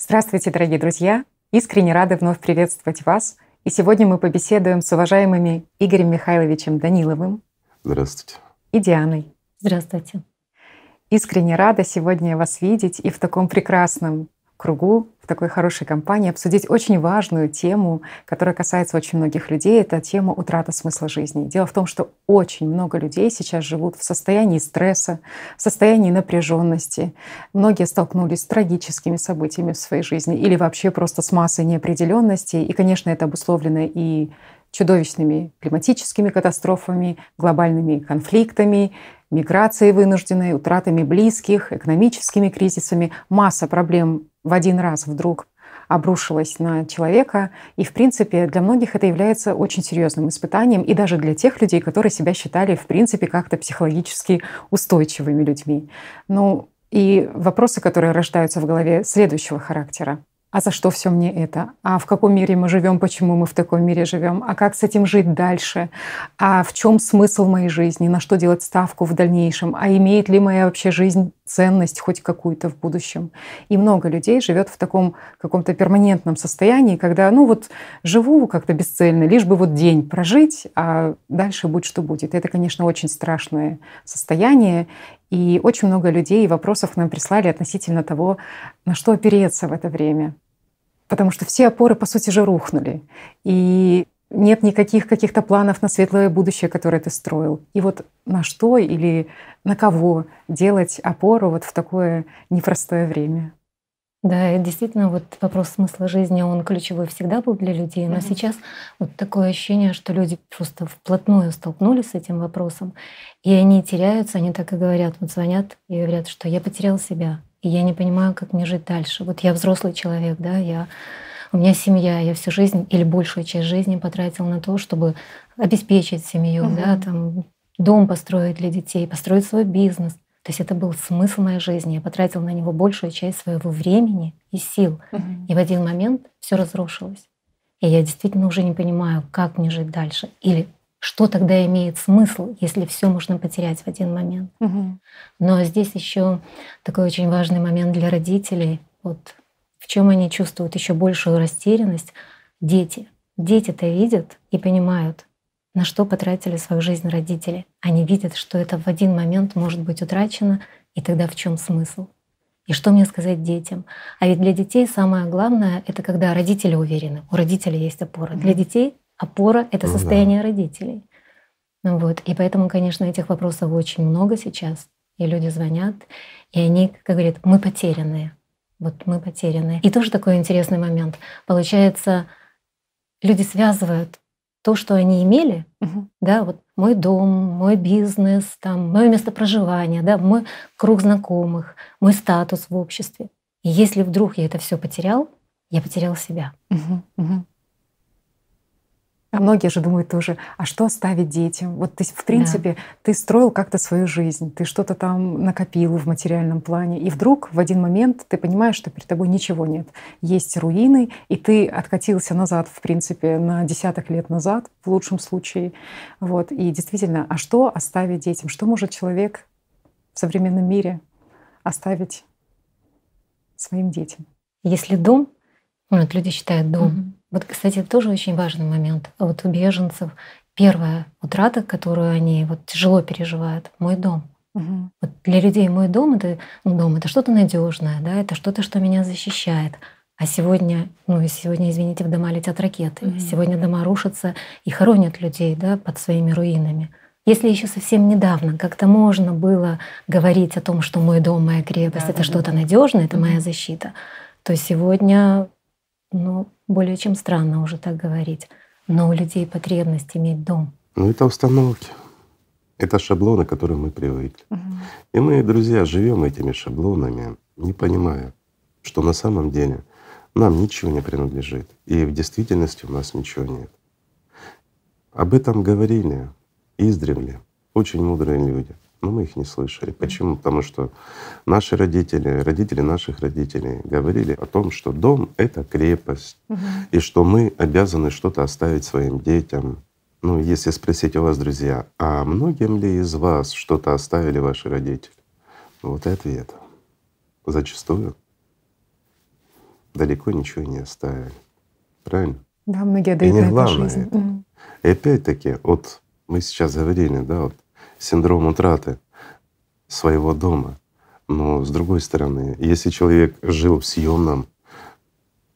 Здравствуйте, дорогие друзья! Искренне рады вновь приветствовать вас. И сегодня мы побеседуем с уважаемыми Игорем Михайловичем Даниловым. Здравствуйте. И Дианой. Здравствуйте. Искренне рада сегодня вас видеть и в таком прекрасном кругу, в такой хорошей компании обсудить очень важную тему, которая касается очень многих людей. Это тема утраты смысла жизни. Дело в том, что очень много людей сейчас живут в состоянии стресса, в состоянии напряженности. Многие столкнулись с трагическими событиями в своей жизни или вообще просто с массой неопределенностей. И, конечно, это обусловлено и чудовищными климатическими катастрофами, глобальными конфликтами, миграцией вынужденной, утратами близких, экономическими кризисами. Масса проблем в один раз вдруг обрушилась на человека. И, в принципе, для многих это является очень серьезным испытанием, и даже для тех людей, которые себя считали, в принципе, как-то психологически устойчивыми людьми. Ну, и вопросы, которые рождаются в голове следующего характера а за что все мне это? А в каком мире мы живем? Почему мы в таком мире живем? А как с этим жить дальше? А в чем смысл моей жизни? На что делать ставку в дальнейшем? А имеет ли моя вообще жизнь ценность хоть какую-то в будущем? И много людей живет в таком каком-то перманентном состоянии, когда, ну вот, живу как-то бесцельно, лишь бы вот день прожить, а дальше будет что будет. Это, конечно, очень страшное состояние. И очень много людей и вопросов нам прислали относительно того, на что опереться в это время. Потому что все опоры, по сути же, рухнули. И нет никаких каких-то планов на светлое будущее, которое ты строил. И вот на что или на кого делать опору вот в такое непростое время? Да, и действительно, вот вопрос смысла жизни, он ключевой всегда был для людей. Но mm-hmm. сейчас вот такое ощущение, что люди просто вплотную столкнулись с этим вопросом, и они теряются, они так и говорят, вот звонят и говорят, что я потерял себя, и я не понимаю, как мне жить дальше. Вот я взрослый человек, да, я у меня семья, я всю жизнь или большую часть жизни потратил на то, чтобы обеспечить семью, mm-hmm. да, там дом построить для детей, построить свой бизнес. То есть это был смысл моей жизни. Я потратил на него большую часть своего времени и сил. Угу. И в один момент все разрушилось. И я действительно уже не понимаю, как мне жить дальше. Или что тогда имеет смысл, если все можно потерять в один момент. Угу. Но здесь еще такой очень важный момент для родителей. Вот в чем они чувствуют еще большую растерянность. Дети. Дети-то видят и понимают, на что потратили свою жизнь родители. Они видят, что это в один момент может быть утрачено, и тогда в чем смысл? И что мне сказать детям? А ведь для детей самое главное — это когда родители уверены, у родителей есть опора. Для детей опора — это ну состояние родителей. Ну вот. И поэтому, конечно, этих вопросов очень много сейчас. И люди звонят, и они, как говорят, мы потерянные. Вот мы потерянные. И тоже такой интересный момент. Получается, люди связывают то, что они имели, угу. да, вот мой дом, мой бизнес, там, мое место проживания, да, мой круг знакомых, мой статус в обществе. И если вдруг я это все потерял, я потерял себя. Угу, угу. А многие же думают тоже, а что оставить детям? Вот ты, в принципе, да. ты строил как-то свою жизнь, ты что-то там накопил в материальном плане, и вдруг в один момент ты понимаешь, что перед тобой ничего нет. Есть руины, и ты откатился назад, в принципе, на десяток лет назад, в лучшем случае. Вот. И действительно, а что оставить детям? Что может человек в современном мире оставить своим детям? Если дом, ну, вот люди считают дом, угу вот, кстати, это тоже очень важный момент. Вот у беженцев первая утрата, которую они вот тяжело переживают, мой дом. Угу. Вот для людей мой дом это ну, дом это что-то надежное, да, это что-то, что меня защищает. А сегодня, ну и сегодня, извините, в дома летят ракеты. mm Сегодня дома рушатся и хоронят людей, да, под своими руинами. Если еще совсем недавно как-то можно было говорить о том, что мой дом, моя крепость, да, это да, что-то да. надежное, это mm моя защита, то сегодня, ну, более чем странно уже так говорить. Но у людей потребность иметь дом. Ну это установки. Это шаблоны, к которым мы привыкли. Угу. И мы, друзья, живем этими шаблонами, не понимая, что на самом деле нам ничего не принадлежит. И в действительности у нас ничего нет. Об этом говорили издревле очень мудрые люди но мы их не слышали. Почему? Потому что наши родители, родители наших родителей говорили о том, что дом — это крепость, угу. и что мы обязаны что-то оставить своим детям. Ну, если спросить у вас, друзья, а многим ли из вас что-то оставили ваши родители? Вот и ответ. Зачастую. далеко ничего не оставили. Правильно? Да, многие отдают и не главное жизнь. это. И опять-таки, вот мы сейчас говорили, да, вот синдром утраты своего дома. Но с другой стороны, если человек жил в съемном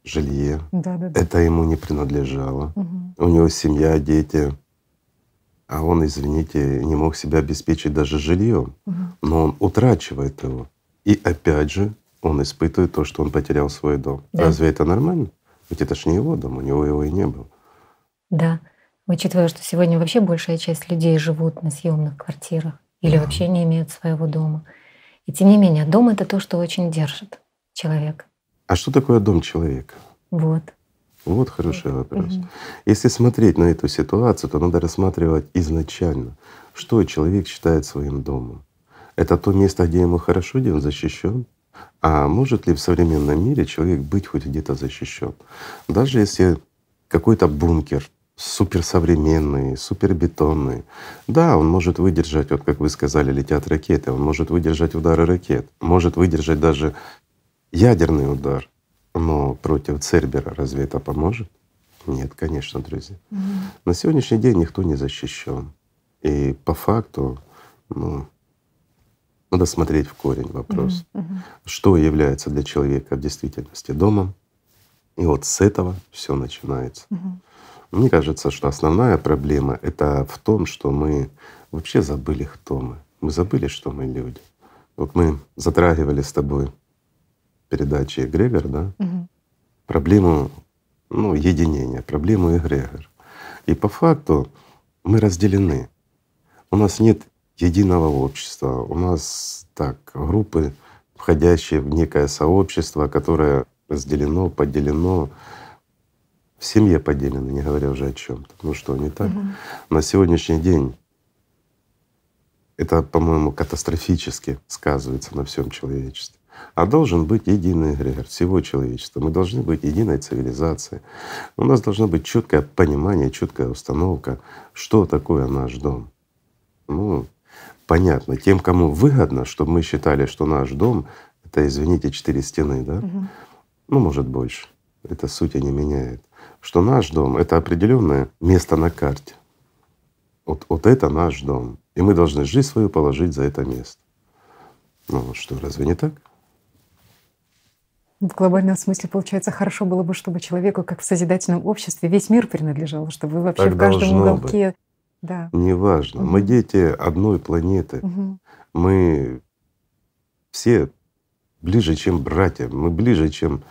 жилье, Да, да, да. это ему не принадлежало. Мгм. У него семья, дети, а он, извините, не мог себя обеспечить даже жильем. Мгм. Но он утрачивает его. И опять же он испытывает то, что он потерял свой дом. Да. Разве это нормально? Ведь это ж не его дом, у него его и не было. Да. Учитывая, что сегодня вообще большая часть людей живут на съемных квартирах или Да. вообще не имеют своего дома. И тем не менее, дом это то, что очень держит человека. А что такое дом человека? Вот. Вот хороший вопрос. Мгм. Если смотреть на эту ситуацию, то надо рассматривать изначально, что человек считает своим домом. Это то место, где ему хорошо, где он защищен. А может ли в современном мире человек быть хоть где-то защищен? Даже если какой-то бункер суперсовременный, супербетонный. Да, он может выдержать, вот как вы сказали, летят ракеты, он может выдержать удары ракет, может выдержать даже ядерный удар. Но против Цербера разве это поможет? Нет, конечно, друзья. Мгм. На сегодняшний день никто не защищен. И по факту, ну, надо смотреть в корень вопрос. Мгм. что является для человека в действительности домом. И вот с этого все начинается. Мгм. Мне кажется, что основная проблема — это в том, что мы вообще забыли, кто мы. Мы забыли, что мы люди. Вот мы затрагивали с тобой передачи Грегор, да, Мгм. проблему ну, единения, проблему эгрегор. И по факту мы разделены. У нас нет единого общества. У нас так группы, входящие в некое сообщество, которое разделено, поделено. В семье поделено, не говоря уже о чем то Ну что, не так? Мгм. На сегодняшний день это, по-моему, катастрофически сказывается на всем человечестве. А должен быть единый эгрегор всего человечества. Мы должны быть единой цивилизацией. У нас должно быть четкое понимание, четкая установка, что такое наш дом. Ну, понятно, тем, кому выгодно, чтобы мы считали, что наш дом — это, извините, четыре стены, да? Мгм. ну, может, больше. Это сути не меняет. Что наш дом — это определенное место на карте. Вот, вот это наш дом. И мы должны жизнь свою положить за это место. Ну что, разве не так? В глобальном смысле, получается, хорошо было бы, чтобы человеку, как в созидательном обществе, весь мир принадлежал, чтобы вообще Так в каждом уголке. Да. Неважно. Мы Мгм. дети одной планеты. Мгм. Мы все ближе, чем братья. Мы ближе, чем,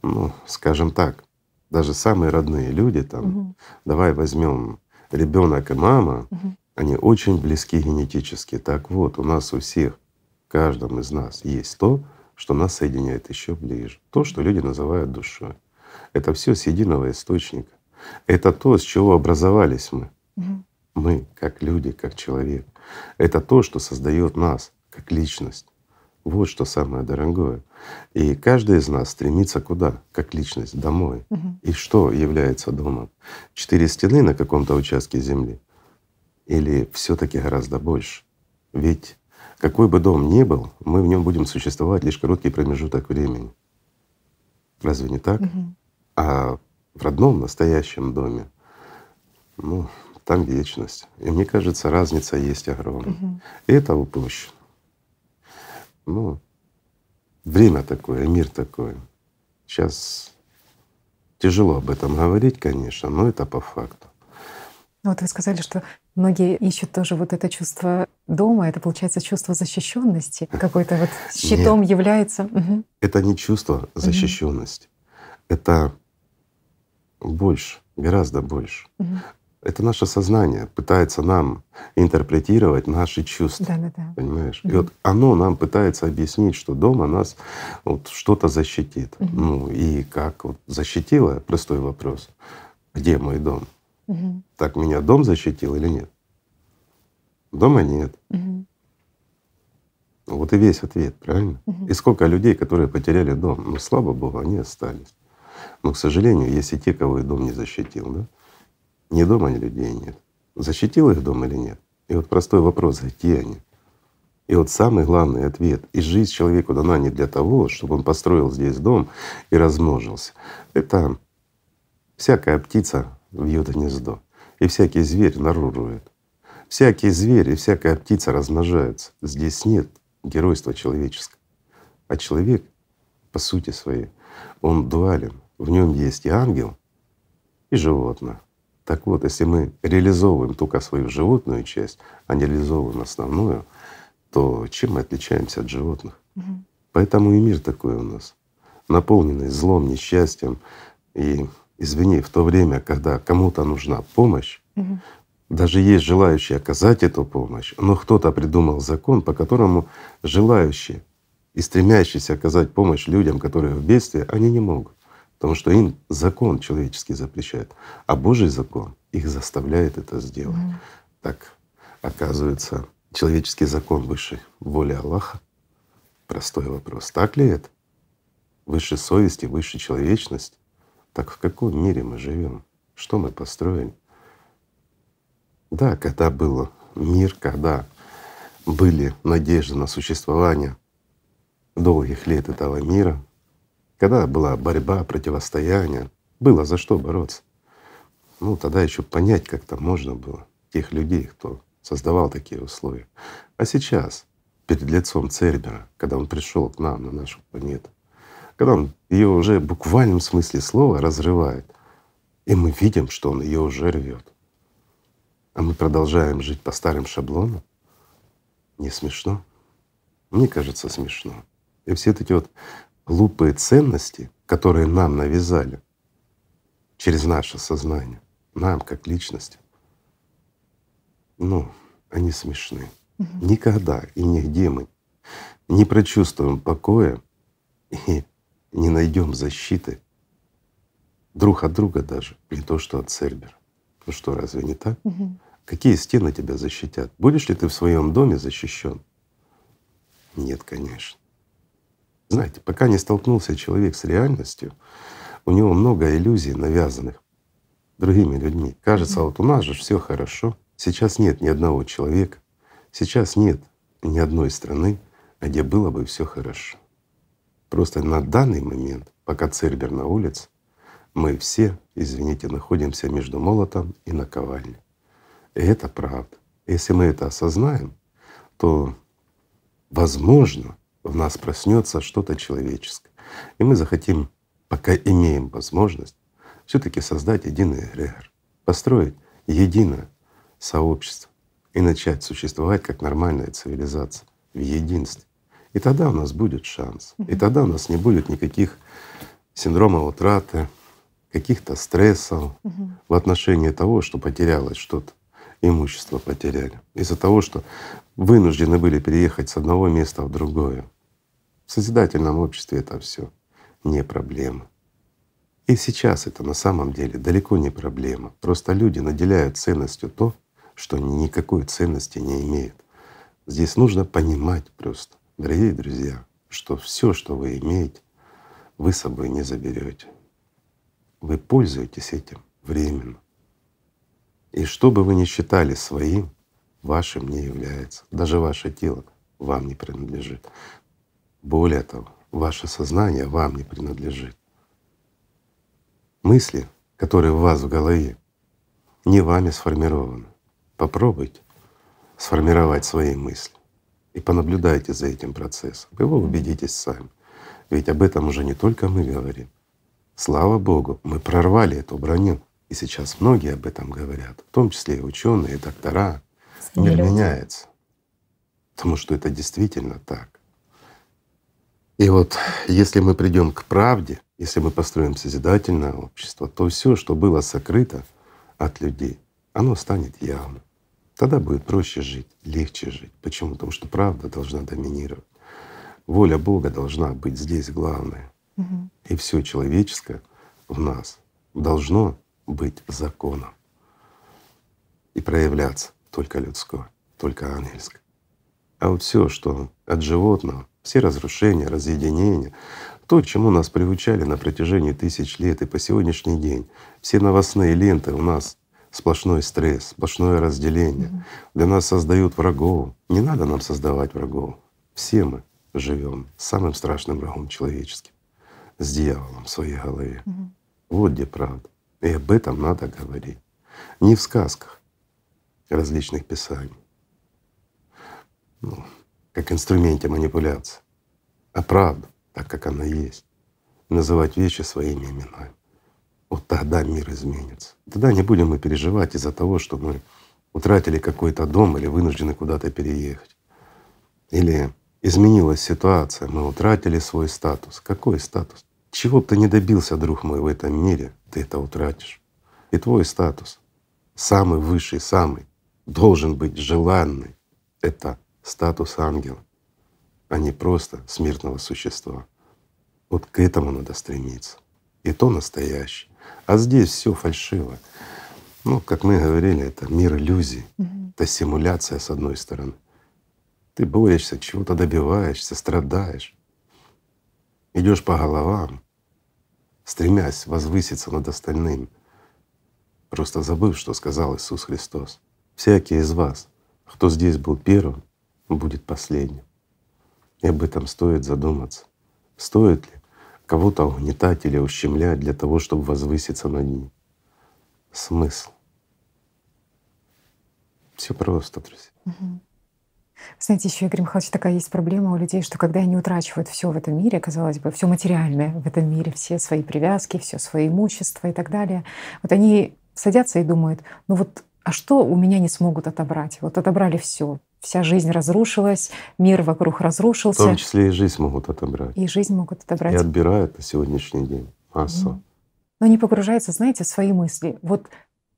ну, скажем так, даже самые родные люди там. Мгм. Давай возьмем ребенок и мама, Мгм. они очень близки генетически. Так вот, у нас у всех, в каждом из нас есть то, что нас соединяет еще ближе. То, что люди называют душой. Это все с единого источника. Это то, с чего образовались мы. Мгм. Мы, как люди, как человек. Это то, что создает нас, как личность. Вот что самое дорогое. И каждый из нас стремится куда? Как личность, домой. Мгм. И что является домом? Четыре стены на каком-то участке земли? Или все таки гораздо больше? Ведь какой бы дом ни был, мы в нем будем существовать лишь короткий промежуток времени. Разве не так? Мгм. А в родном, настоящем доме, ну, там вечность. И мне кажется, разница есть огромная. Мгм. И это упущено. Ну, время такое, мир такой. Сейчас тяжело об этом говорить, конечно, но это по факту. Ну Вот вы сказали, что многие ищут тоже вот это чувство дома, это получается чувство защищенности, какой-то вот щитом является. Мгм. Это не чувство защищенности, это больше, гораздо больше. Мгм. Это наше сознание пытается нам интерпретировать наши чувства. Да, да, да. Понимаешь? И Мгм. вот оно нам пытается объяснить, что дома нас вот что-то защитит. Мгм. Ну и как вот защитило? Простой вопрос. Где мой дом? Мгм. Так меня дом защитил или нет? Дома нет. Мгм. Вот и весь ответ, правильно? Мгм. И сколько людей, которые потеряли дом, ну слава Богу, они остались. Но, к сожалению, есть и те, кого и дом не защитил, да? Ни дома, ни людей нет. Защитил их дом или нет? И вот простой вопрос, где они? И вот самый главный ответ — и жизнь человеку дана не для того, чтобы он построил здесь дом и размножился. Это всякая птица вьет гнездо, и всякий зверь нарурует. Всякий зверь и всякая птица размножаются. Здесь нет геройства человеческого. А человек, по сути своей, он дуален. В нем есть и ангел, и животное. Так вот, если мы реализовываем только свою животную часть, а не реализовываем основную, то чем мы отличаемся от животных? Угу. Поэтому и мир такой у нас, наполненный злом, несчастьем. И извини, в то время, когда кому-то нужна помощь, угу. даже есть желающие оказать эту помощь, но кто-то придумал закон, по которому желающие и стремящиеся оказать помощь людям, которые в бедствии, они не могут. Потому что им закон человеческий запрещает, а Божий закон их заставляет это сделать. Mm. Так оказывается, человеческий закон выше воли Аллаха. Простой вопрос. Так ли это? Выше совести, выше человечности? Так в каком мире мы живем? Что мы построили? Да, когда был мир, когда были надежды на существование долгих лет этого мира, когда была борьба, противостояние, было за что бороться. Ну, тогда еще понять как-то можно было тех людей, кто создавал такие условия. А сейчас, перед лицом Цербера, когда он пришел к нам на нашу планету, когда он ее уже в буквальном смысле слова разрывает, и мы видим, что он ее уже рвет, а мы продолжаем жить по старым шаблонам, не смешно? Мне кажется, смешно. И все эти вот глупые ценности, которые нам навязали через наше сознание, нам как личности, ну, они смешны. Угу. Никогда и нигде мы не прочувствуем покоя и не найдем защиты друг от друга даже, не то что от Цербера. Ну что, разве не так? Угу. Какие стены тебя защитят? Будешь ли ты в своем доме защищен? Нет, конечно. Знаете, пока не столкнулся человек с реальностью, у него много иллюзий, навязанных другими людьми. Кажется, вот у нас же все хорошо. Сейчас нет ни одного человека, сейчас нет ни одной страны, где было бы все хорошо. Просто на данный момент, пока Цербер на улице, мы все, извините, находимся между молотом и наковальней. И это правда. Если мы это осознаем, то, возможно, в нас проснется что-то человеческое. И мы захотим, пока имеем возможность, все таки создать единый эгрегор, построить единое сообщество и начать существовать как нормальная цивилизация в единстве. И тогда у нас будет шанс. И тогда у нас не будет никаких синдромов утраты, каких-то стрессов в отношении того, что потерялось что-то имущество потеряли из-за того, что вынуждены были переехать с одного места в другое. В созидательном обществе это все не проблема. И сейчас это на самом деле далеко не проблема. Просто люди наделяют ценностью то, что никакой ценности не имеет. Здесь нужно понимать просто, дорогие друзья, что все, что вы имеете, вы с собой не заберете. Вы пользуетесь этим временно. И что бы вы ни считали своим, вашим не является. Даже ваше тело вам не принадлежит. Более того, ваше сознание вам не принадлежит. Мысли, которые у вас в голове, не вами сформированы. Попробуйте сформировать свои мысли и понаблюдайте за этим процессом. И вы убедитесь сами. Ведь об этом уже не только мы говорим. Слава Богу, мы прорвали эту броню. И сейчас многие об этом говорят, в том числе и ученые, и доктора. Мир меняется. Потому что это действительно так. И вот если мы придем к правде, если мы построим созидательное общество, то все, что было сокрыто от людей, оно станет явным. Тогда будет проще жить, легче жить. Почему? Потому что правда должна доминировать. Воля Бога должна быть здесь главная. Угу. И все человеческое в нас должно быть законом и проявляться только людское, только ангельское. А вот все, что от животного, все разрушения, разъединения, то, к чему нас приучали на протяжении тысяч лет и по сегодняшний день, все новостные ленты у нас сплошной стресс, сплошное разделение. Для нас создают врагов. Не надо нам создавать врагов. Все мы живем с самым страшным врагом человеческим, с дьяволом в своей голове. Вот где правда. И об этом надо говорить. Не в сказках различных писаний, ну, как инструменте манипуляции, а правду, так как она есть. Называть вещи своими именами. Вот тогда мир изменится. Тогда не будем мы переживать из-за того, что мы утратили какой-то дом или вынуждены куда-то переехать. Или изменилась ситуация, мы утратили свой статус. Какой статус? Чего бы ты не добился, друг мой, в этом мире, ты это утратишь. И твой статус, самый высший, самый, должен быть желанный. Это статус ангела, а не просто смертного существа. Вот к этому надо стремиться. И то настоящее. А здесь все фальшиво. Ну, как мы говорили, это мир иллюзий, угу. это симуляция с одной стороны. Ты борешься, чего-то добиваешься, страдаешь, идешь по головам, стремясь возвыситься над остальными, просто забыв, что сказал Иисус Христос. Всякий из вас, кто здесь был первым, будет последним. И об этом стоит задуматься. Стоит ли кого-то угнетать или ущемлять для того, чтобы возвыситься над ним. Смысл. Все просто, друзья. Угу. Знаете, еще, Игорь Михайлович, такая есть проблема у людей, что когда они утрачивают все в этом мире, казалось бы, все материальное в этом мире, все свои привязки, все свои имущества и так далее, вот они садятся и думают, ну вот а что у меня не смогут отобрать? Вот отобрали все, вся жизнь разрушилась, мир вокруг разрушился. В том числе и жизнь могут отобрать. И жизнь могут отобрать. И отбирают на сегодняшний день массу. Mm. Но они погружаются, знаете, в свои мысли. Вот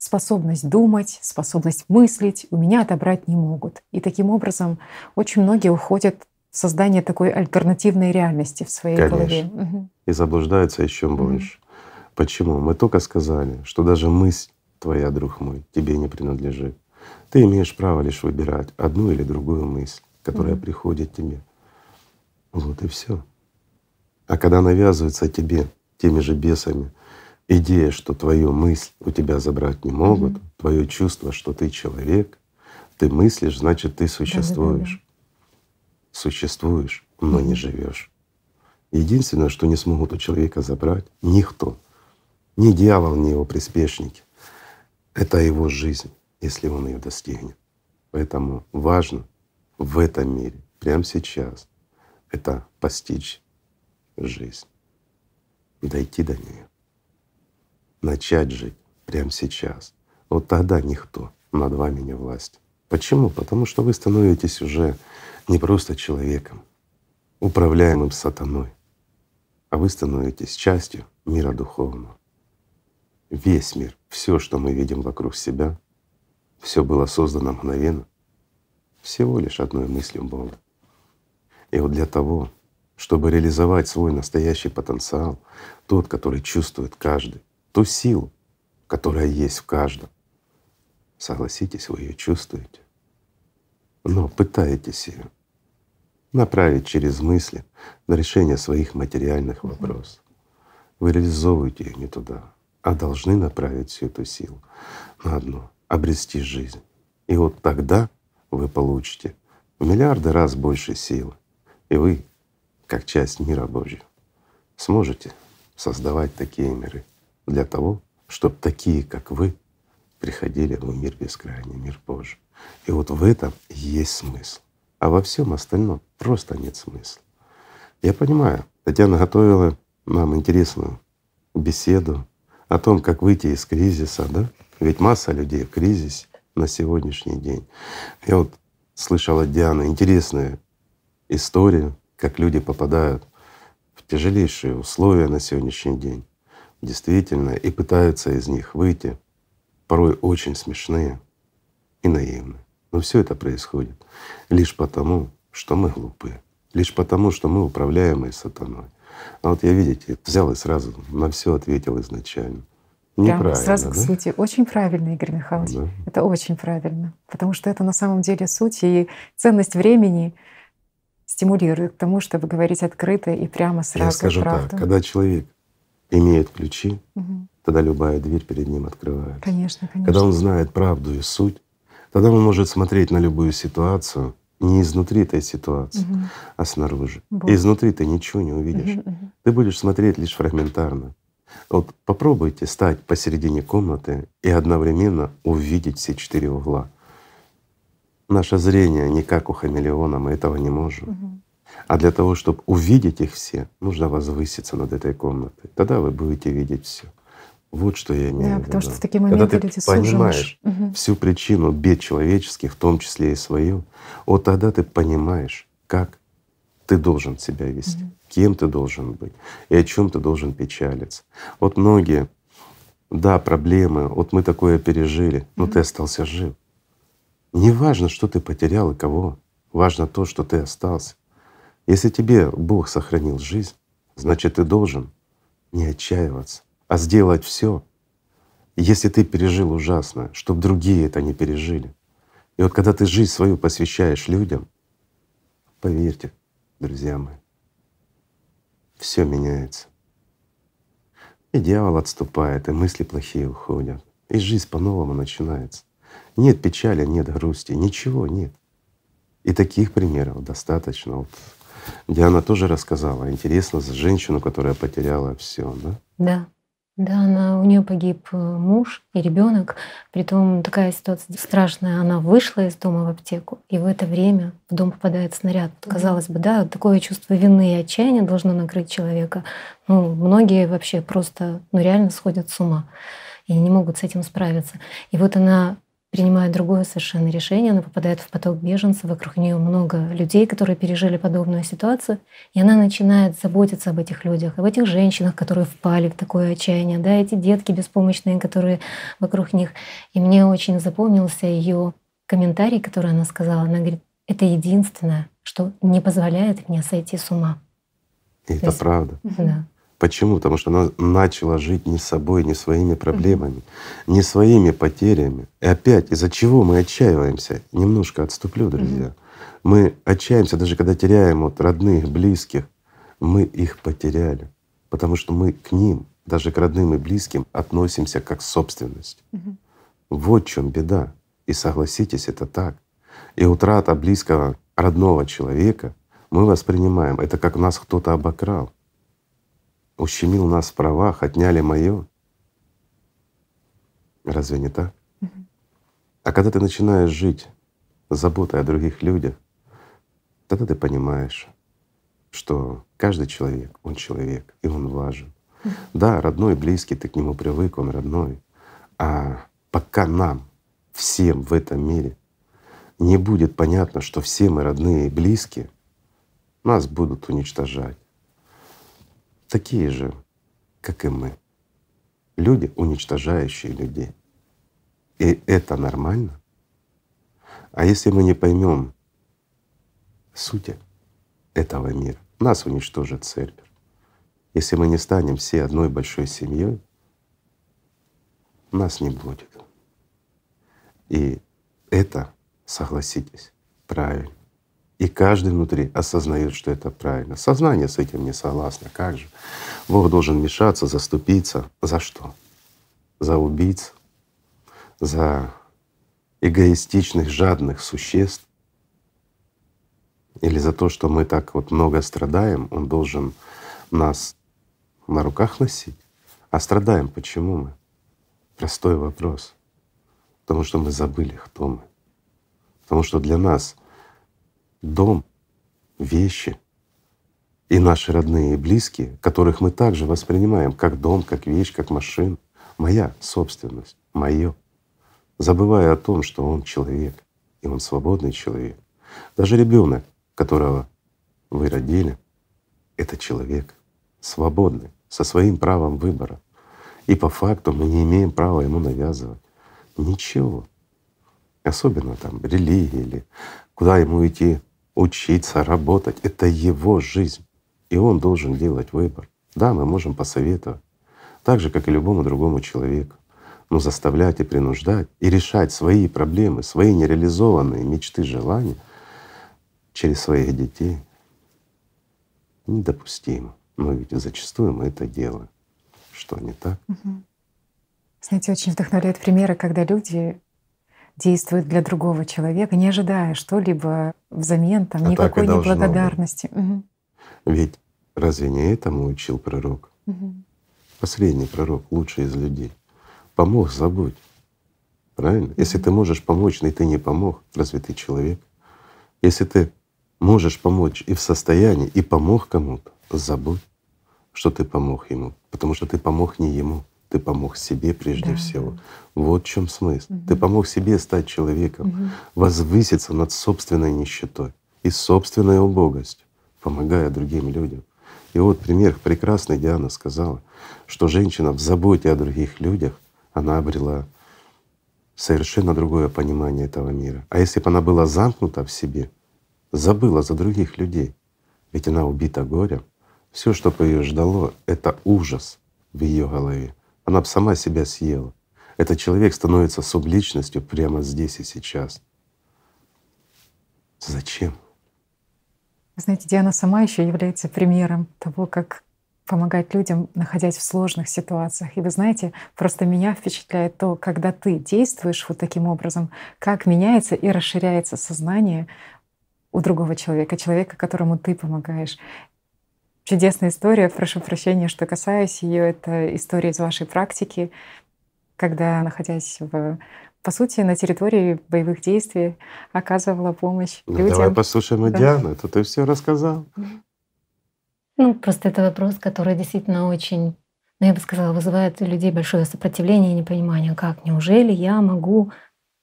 способность думать, способность мыслить у меня отобрать не могут. И таким образом очень многие уходят в создание такой альтернативной реальности в своей Конечно. голове. Угу. И заблуждаются еще больше. Угу. Почему? Мы только сказали, что даже мысль твоя, друг мой, тебе не принадлежит. Ты имеешь право лишь выбирать одну или другую мысль, которая mm-hmm. приходит тебе. Вот и все. А когда навязывается тебе теми же бесами идея, что твою мысль у тебя забрать не могут, mm-hmm. твое чувство, что ты человек, ты мыслишь, значит, ты существуешь. Да-да-да. Существуешь, но mm-hmm. не живешь. Единственное, что не смогут у человека забрать, никто, ни дьявол, ни его приспешники, это его жизнь если он ее достигнет. Поэтому важно в этом мире, прямо сейчас, это постичь жизнь, дойти до нее, начать жить прямо сейчас. Вот тогда никто над вами не власть. Почему? Потому что вы становитесь уже не просто человеком, управляемым сатаной, а вы становитесь частью мира духовного. Весь мир, все, что мы видим вокруг себя, все было создано мгновенно, всего лишь одной мыслью Бога. И вот для того, чтобы реализовать свой настоящий потенциал, тот, который чувствует каждый, ту силу, которая есть в каждом, согласитесь, вы ее чувствуете, но пытаетесь ее направить через мысли на решение своих материальных вопросов. Вы реализовываете ее не туда, а должны направить всю эту силу на одно обрести жизнь. И вот тогда вы получите в миллиарды раз больше силы. И вы, как часть мира Божьего, сможете создавать такие миры для того, чтобы такие, как вы, приходили в мир бескрайний, мир Божий. И вот в этом есть смысл. А во всем остальном просто нет смысла. Я понимаю, Татьяна готовила нам интересную беседу о том, как выйти из кризиса, да? Ведь масса людей в кризисе на сегодняшний день. Я вот слышал от Дианы интересную историю, как люди попадают в тяжелейшие условия на сегодняшний день, действительно, и пытаются из них выйти, порой очень смешные и наивные. Но все это происходит лишь потому, что мы глупы, лишь потому, что мы управляемые сатаной. А вот я, видите, взял и сразу на все ответил изначально. Неправильно, сразу да? к сути. Очень правильно, Игорь Михайлович. Да. Это очень правильно. Потому что это на самом деле суть и ценность времени стимулирует к тому, чтобы говорить открыто и прямо сразу. Я скажу правду. так, когда человек имеет ключи, угу. тогда любая дверь перед ним открывается. Конечно, конечно. Когда он знает правду и суть, тогда он может смотреть на любую ситуацию не изнутри этой ситуации, Мгм. а снаружи. Вот. Изнутри ты ничего не увидишь. Мгм. Ты будешь смотреть лишь фрагментарно. Вот попробуйте стать посередине комнаты и одновременно увидеть все четыре угла. Наше зрение не как у хамелеона, мы этого не можем. Мгм. А для того, чтобы увидеть их все, нужно возвыситься над этой комнатой. Тогда вы будете видеть все. Вот что я имею Да, в виду. потому что в такие Когда моменты ты люди понимаешь. Мгм. всю причину бед человеческих, в том числе и свою, вот тогда ты понимаешь, как ты должен себя вести, кем ты должен быть и о чем ты должен печалиться. Вот многие, да, проблемы, вот мы такое пережили, но ты остался жив. Не важно, что ты потерял и кого, важно то, что ты остался. Если тебе Бог сохранил жизнь, значит ты должен не отчаиваться, а сделать все, если ты пережил ужасное, чтобы другие это не пережили. И вот когда ты жизнь свою посвящаешь людям, поверьте, друзья мои, все меняется. И дьявол отступает, и мысли плохие уходят, и жизнь по-новому начинается. Нет печали, нет грусти, ничего нет. И таких примеров достаточно. Вот Диана тоже рассказала. Интересно за женщину, которая потеряла все, да? Да. Да, она, у нее погиб э, муж и ребенок. Притом такая ситуация страшная. Она вышла из дома в аптеку, и в это время в дом попадает снаряд. Казалось бы, да, такое чувство вины и отчаяния должно накрыть человека. Ну, многие вообще просто, ну, реально сходят с ума и не могут с этим справиться. И вот она принимает другое совершенно решение, она попадает в поток беженцев, вокруг нее много людей, которые пережили подобную ситуацию, и она начинает заботиться об этих людях, об этих женщинах, которые впали в такое отчаяние, да, эти детки беспомощные, которые вокруг них. И мне очень запомнился ее комментарий, который она сказала. Она говорит, это единственное, что не позволяет мне сойти с ума. И это есть- правда. Да. Почему? Потому что она начала жить не собой, не своими проблемами, не своими потерями. И опять, из-за чего мы отчаиваемся? Немножко отступлю, друзья. Мы отчаиваемся, даже когда теряем вот родных, близких, мы их потеряли, потому что мы к ним, даже к родным и близким, относимся как к собственности. Вот в чем беда. И согласитесь, это так. И утрата близкого, родного человека мы воспринимаем это как нас кто-то обокрал, ущемил нас в правах, отняли мое. Разве не так? А когда ты начинаешь жить заботой о других людях, тогда ты понимаешь, что каждый человек, он человек, и он важен. Да, родной, близкий, ты к нему привык, он родной. А пока нам, всем в этом мире, не будет понятно, что все мы родные и близкие, нас будут уничтожать. Такие же, как и мы. Люди, уничтожающие людей. И это нормально. А если мы не поймем сути этого мира, нас уничтожит Цербер. Если мы не станем все одной большой семьей, нас не будет. И это, согласитесь, правильно. И каждый внутри осознает, что это правильно. Сознание с этим не согласно. Как же? Бог должен вмешаться, заступиться. За что? За убийц, за эгоистичных, жадных существ? Или за то, что мы так вот много страдаем, Он должен нас на руках носить? А страдаем почему мы? Простой вопрос. Потому что мы забыли, кто мы. Потому что для нас дом, вещи и наши родные и близкие, которых мы также воспринимаем как дом, как вещь, как машину, моя собственность, мое, забывая о том, что он человек, и он свободный человек. Даже ребенок, которого вы родили, это человек свободный, со своим правом выбора. И по факту мы не имеем права ему навязывать ничего. Особенно там религии или куда ему идти, учиться, работать. Это его жизнь. И он должен делать выбор. Да, мы можем посоветовать, так же, как и любому другому человеку. Но заставлять и принуждать, и решать свои проблемы, свои нереализованные мечты, желания через своих детей недопустимо. Но ведь зачастую мы это делаем. Что не так? Мгм. Знаете, очень вдохновляют примеры, когда люди действуют для другого человека, не ожидая что-либо взамен, там, А никакой неблагодарности. Мгм. Ведь разве не этому учил пророк? Мгм. Последний пророк, лучший из людей. Помог, забудь. Правильно? Если ты можешь помочь, но и ты не помог, разве ты человек? Если ты можешь помочь и в состоянии, и помог кому-то, забудь, что ты помог ему, потому что ты помог не ему, ты помог себе прежде Да, всего. Вот в чем смысл. Ты помог себе стать человеком, возвыситься над собственной нищетой и собственной убогостью, помогая другим людям. И вот пример прекрасный Диана сказала, что женщина в заботе о других людях, она обрела совершенно другое понимание этого мира. А если бы она была замкнута в себе, забыла за других людей, ведь она убита горем, все, что по ее ждало, это ужас в ее голове. Она бы сама себя съела. Этот человек становится субличностью прямо здесь и сейчас. Зачем? Знаете, Диана сама еще является примером того, как помогать людям, находясь в сложных ситуациях. И вы знаете, просто меня впечатляет то, когда ты действуешь вот таким образом, как меняется и расширяется сознание у другого человека, человека, которому ты помогаешь. Чудесная история, прошу прощения, что касаюсь ее, это история из вашей практики, когда, находясь в по сути, на территории боевых действий оказывала помощь Ну, людям. давай послушаем Да. Диану, это ты все рассказал. Ну, просто это вопрос, который действительно очень, ну, я бы сказала, вызывает у людей большое сопротивление и непонимание. Как? Неужели я могу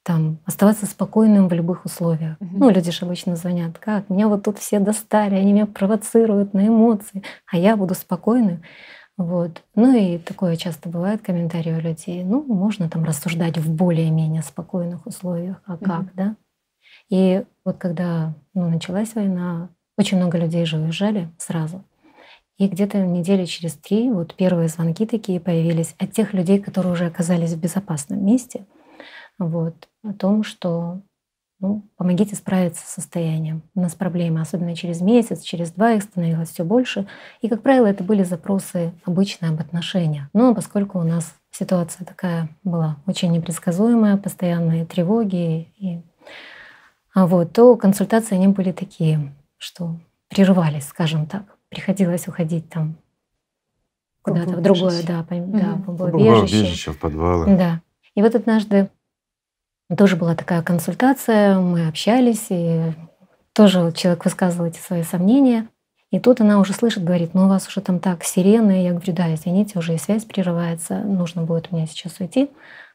там оставаться спокойным в любых условиях? Мгм. Ну, люди же обычно звонят. Как? Меня вот тут все достали, они меня провоцируют на эмоции, а я буду спокойным. Вот. Ну и такое часто бывает комментарии у людей. Ну, можно там рассуждать в более-менее спокойных условиях. А как, Мгм. да? И вот когда ну, началась война, очень много людей же уезжали сразу. И где-то недели через три вот первые звонки такие появились от тех людей, которые уже оказались в безопасном месте, вот, о том, что ну, помогите справиться с состоянием. У нас проблемы, особенно через месяц, через два их становилось все больше. И, как правило, это были запросы обычные об отношениях. Но поскольку у нас ситуация такая была очень непредсказуемая, постоянные тревоги, и, а вот, то консультации они были такие, что прерывались, скажем так. Приходилось уходить там куда-то в другое, да, по- да, бомбоубежище. Убежище в подвалах. Да. И вот однажды тоже была такая консультация, мы общались, и тоже человек высказывал эти свои сомнения. И тут она уже слышит, говорит, ну у вас уже там так, сирены. Я говорю, да, извините, уже и связь прерывается, нужно будет мне сейчас уйти.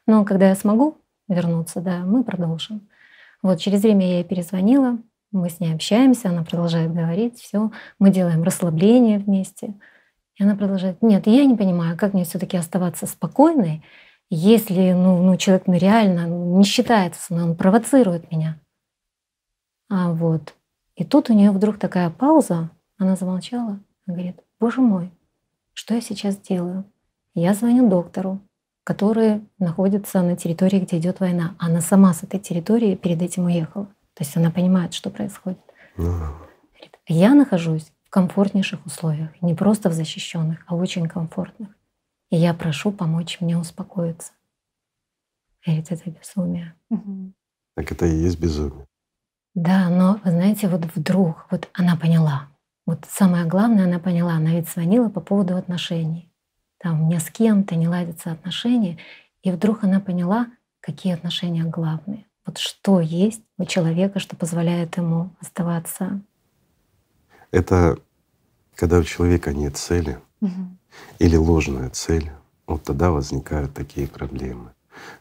Но когда я смогу вернуться, да, мы продолжим. Вот через время я ей перезвонила, мы с ней общаемся, она продолжает говорить, все, мы делаем расслабление вместе. И она продолжает, нет, я не понимаю, как мне все-таки оставаться спокойной, если ну, ну, человек ну, реально не считается со мной, он провоцирует меня. А вот. И тут у нее вдруг такая пауза, она замолчала, она говорит, боже мой, что я сейчас делаю? Я звоню доктору, который находится на территории, где идет война. Она сама с этой территории перед этим уехала. То есть она понимает, что происходит. Ну, Говорит, Я нахожусь в комфортнейших условиях, не просто в защищенных, а очень комфортных. И я прошу помочь мне успокоиться. Говорит, это безумие. Так это и есть безумие. Да, но вы знаете, вот вдруг вот она поняла. Вот самое главное, она поняла. Она ведь звонила по поводу отношений. Там мне с кем-то не ладятся отношения. И вдруг она поняла, какие отношения главные. Вот что есть у человека, что позволяет ему оставаться. Это когда у человека нет цели Мгм. Или ложная цель, вот тогда возникают такие проблемы.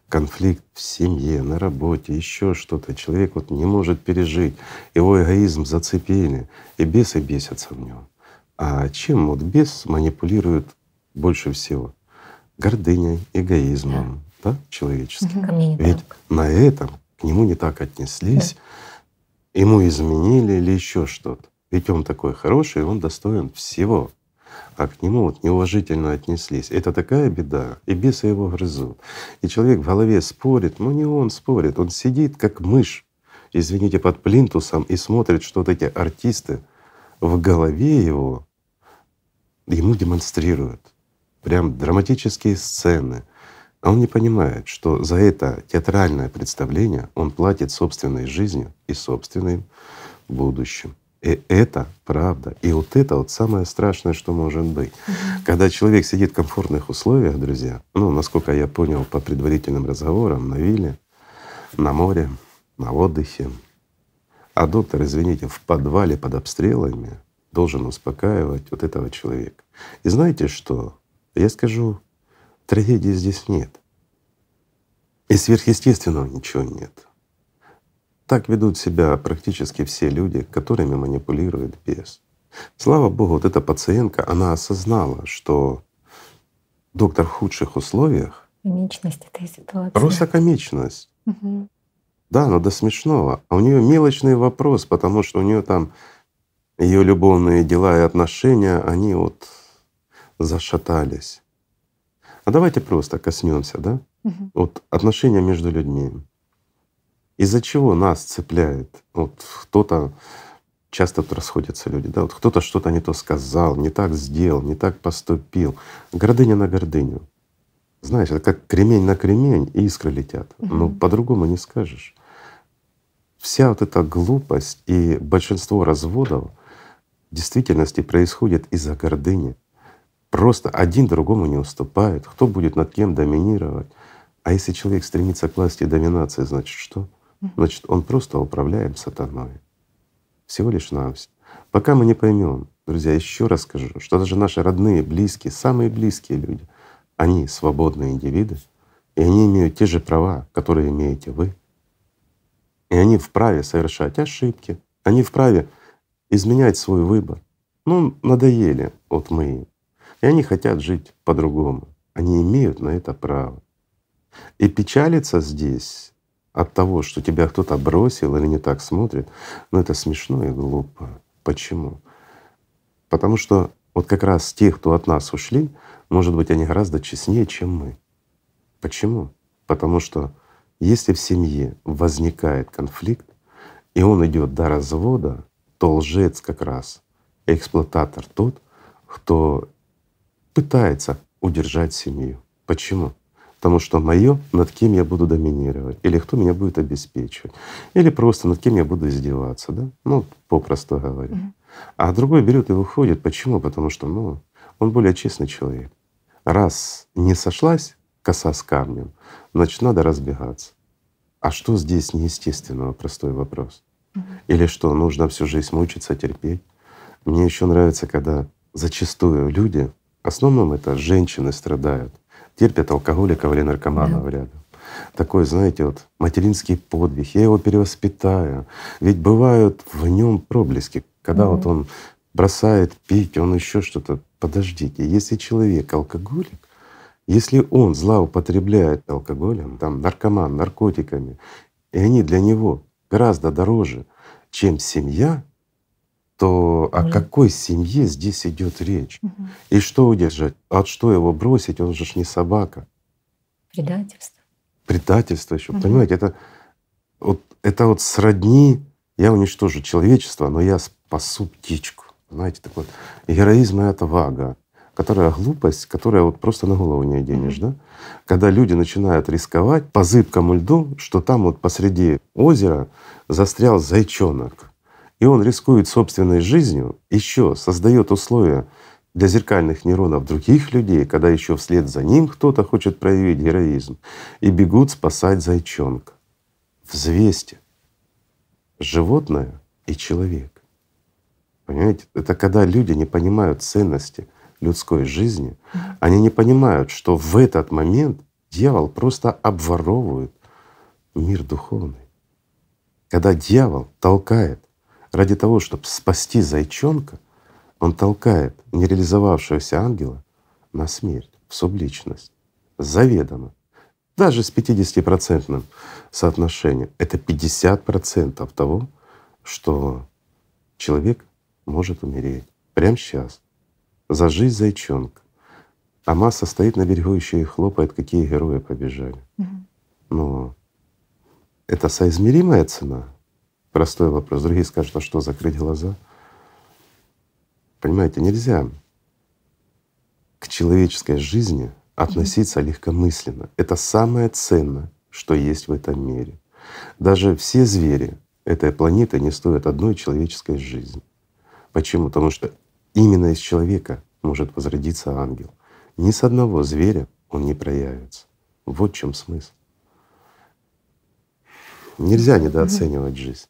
Конфликт в семье, на работе, еще что-то. Человек вот не может пережить. Его эгоизм зацепили, и бесы бесятся в нем. А чем вот бес манипулирует больше всего? Гордыней, эгоизмом, да, человеческим. Ко мне не Ведь так. на этом к нему не так отнеслись, ему изменили или еще что-то. Ведь он такой хороший, он достоин всего. А к нему вот неуважительно отнеслись. Это такая беда, и бесы его грызут. И человек в голове спорит, но не он спорит, он сидит как мышь, извините, под плинтусом и смотрит, что вот эти артисты в голове его ему демонстрируют. Прям драматические сцены, А он не понимает, что за это театральное представление он платит собственной жизнью и собственным будущим. И это правда. И вот это вот самое страшное, что может быть. Угу. Когда человек сидит в комфортных условиях, друзья, ну, насколько я понял по предварительным разговорам, на вилле, на море, на отдыхе, а доктор, извините, в подвале под обстрелами должен успокаивать вот этого человека. И знаете что? Я скажу Трагедии здесь нет. И сверхъестественного ничего нет. Так ведут себя практически все люди, которыми манипулирует бес. Слава Богу, вот эта пациентка, она осознала, что доктор в худших условиях. Комичность этой ситуации. Просто комичность. Угу. Да, но до смешного. А у нее мелочный вопрос, потому что у нее там ее любовные дела и отношения, они вот зашатались. А давайте просто коснемся, да? Угу. Вот отношения между людьми. Из-за чего нас цепляет? Вот кто-то часто тут расходятся люди, да, вот кто-то что-то не то сказал, не так сделал, не так поступил. Гордыня на гордыню. Знаешь, это как кремень на кремень, и искры летят. Угу. Ну, по-другому не скажешь. Вся вот эта глупость и большинство разводов в действительности происходит из-за гордыни. Просто один другому не уступает. Кто будет над кем доминировать? А если человек стремится к власти и доминации, значит что? Значит, он просто управляем сатаной. Всего лишь навсего. Пока мы не поймем, друзья, еще раз скажу, что даже наши родные, близкие, самые близкие люди, они свободные индивиды, и они имеют те же права, которые имеете вы. И они вправе совершать ошибки, они вправе изменять свой выбор. Ну, надоели вот мы и они хотят жить по-другому. Они имеют на это право. И печалиться здесь от того, что тебя кто-то бросил или не так смотрит, ну это смешно и глупо. Почему? Потому что вот как раз те, кто от нас ушли, может быть, они гораздо честнее, чем мы. Почему? Потому что если в семье возникает конфликт, и он идет до развода, то лжец как раз, эксплуататор тот, кто пытается удержать семью. Почему? Потому что мое, над кем я буду доминировать, или кто меня будет обеспечивать, или просто над кем я буду издеваться, да? Ну, попросту говоря. Mm-hmm. А другой берет и выходит. Почему? Потому что, ну, он более честный человек. Раз не сошлась коса с камнем, значит, надо разбегаться. А что здесь неестественного? Простой вопрос. Или что, нужно всю жизнь мучиться, терпеть? Мне еще нравится, когда зачастую люди в основном это женщины страдают, терпят алкоголиков или наркоманов да. рядом. Такой, знаете, вот материнский подвиг, я его перевоспитаю. Ведь бывают в нем проблески, когда mm вот он бросает пить, он еще что-то. Подождите, если человек алкоголик, если он злоупотребляет алкоголем, там наркоман, наркотиками, и они для него гораздо дороже, чем семья, то о какой семье здесь идет речь? Угу. И что удержать? От что его бросить? Он же ж не собака. Предательство. Предательство еще. Угу. Понимаете, это вот, это вот сродни, я уничтожу человечество, но я спасу птичку. Знаете, такой вот героизм и отвага, которая глупость, которая вот просто на голову не оденешь, да? Когда люди начинают рисковать по зыбкому льду, что там вот посреди озера застрял зайчонок и он рискует собственной жизнью, еще создает условия для зеркальных нейронов других людей, когда еще вслед за ним кто-то хочет проявить героизм, и бегут спасать зайчонка. Взвесьте животное и человек. Понимаете, это когда люди не понимают ценности людской жизни, они не понимают, что в этот момент дьявол просто обворовывает мир духовный. Когда дьявол толкает Ради того, чтобы спасти зайчонка, он толкает нереализовавшегося ангела на смерть, в субличность, заведомо. Даже с 50-процентным соотношением. Это 50% того, что человек может умереть прямо сейчас за жизнь зайчонка. А масса стоит на берегу еще и хлопает, какие герои побежали. Угу. Но это соизмеримая цена Простой вопрос. Другие скажут, а что, закрыть глаза? Понимаете, нельзя к человеческой жизни относиться легкомысленно. Это самое ценное, что есть в этом мире. Даже все звери этой планеты не стоят одной человеческой жизни. Почему? Потому что именно из человека может возродиться ангел. Ни с одного зверя он не проявится. Вот в чем смысл. Нельзя недооценивать жизнь.